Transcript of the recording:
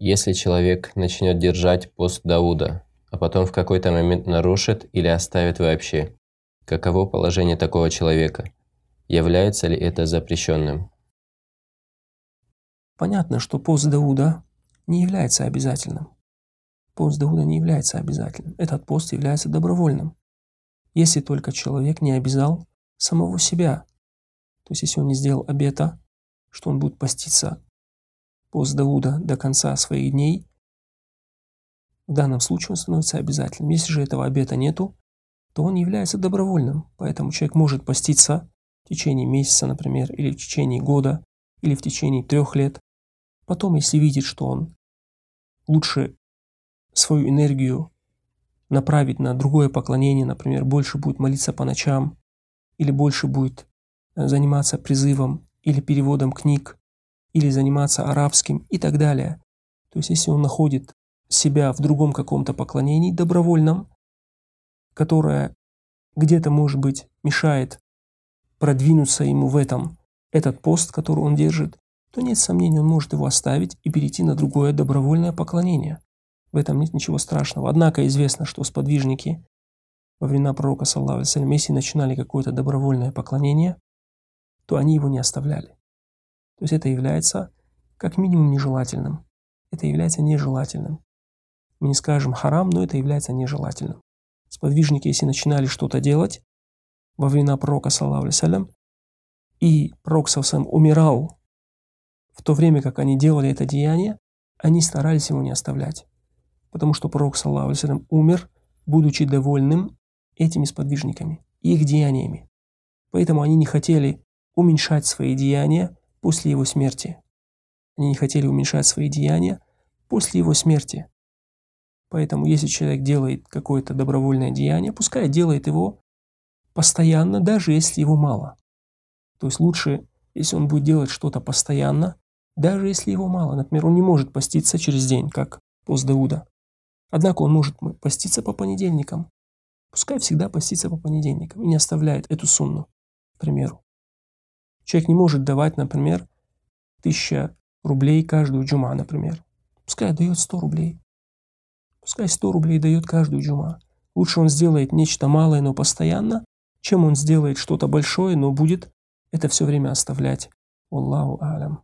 Если человек начнет держать пост Дауда, а потом в какой-то момент нарушит или оставит вообще, каково положение такого человека? Является ли это запрещенным? Понятно, что пост Дауда не является обязательным. Пост Дауда не является обязательным. Этот пост является добровольным. Если только человек не обязал самого себя. То есть, если он не сделал обета, что он будет поститься пост Дауда до конца своих дней, в данном случае он становится обязательным. Если же этого обета нету, то он является добровольным. Поэтому человек может поститься в течение месяца, например, или в течение года, или в течение трех лет. Потом, если видит, что он лучше свою энергию направить на другое поклонение, например, больше будет молиться по ночам, или больше будет э, заниматься призывом или переводом книг, или заниматься арабским и так далее. То есть если он находит себя в другом каком-то поклонении добровольном, которое где-то, может быть, мешает продвинуться ему в этом, этот пост, который он держит, то нет сомнений, он может его оставить и перейти на другое добровольное поклонение. В этом нет ничего страшного. Однако известно, что сподвижники во времена пророка, саллаху если начинали какое-то добровольное поклонение, то они его не оставляли. То есть это является как минимум нежелательным. Это является нежелательным. Мы не скажем харам, но это является нежелательным. Сподвижники, если начинали что-то делать во времена пророка, саллаху и пророк, саллаху умирал в то время, как они делали это деяние, они старались его не оставлять. Потому что пророк, саллаху умер, будучи довольным этими сподвижниками, их деяниями. Поэтому они не хотели уменьшать свои деяния после его смерти. Они не хотели уменьшать свои деяния после его смерти. Поэтому если человек делает какое-то добровольное деяние, пускай делает его постоянно, даже если его мало. То есть лучше, если он будет делать что-то постоянно, даже если его мало. Например, он не может поститься через день, как пост Дауда. Однако он может поститься по понедельникам. Пускай всегда постится по понедельникам и не оставляет эту сумму, к примеру. Человек не может давать, например, тысяча рублей каждую джума, например. Пускай дает 100 рублей. Пускай 100 рублей дает каждую джума. Лучше он сделает нечто малое, но постоянно, чем он сделает что-то большое, но будет это все время оставлять. Аллаху алям.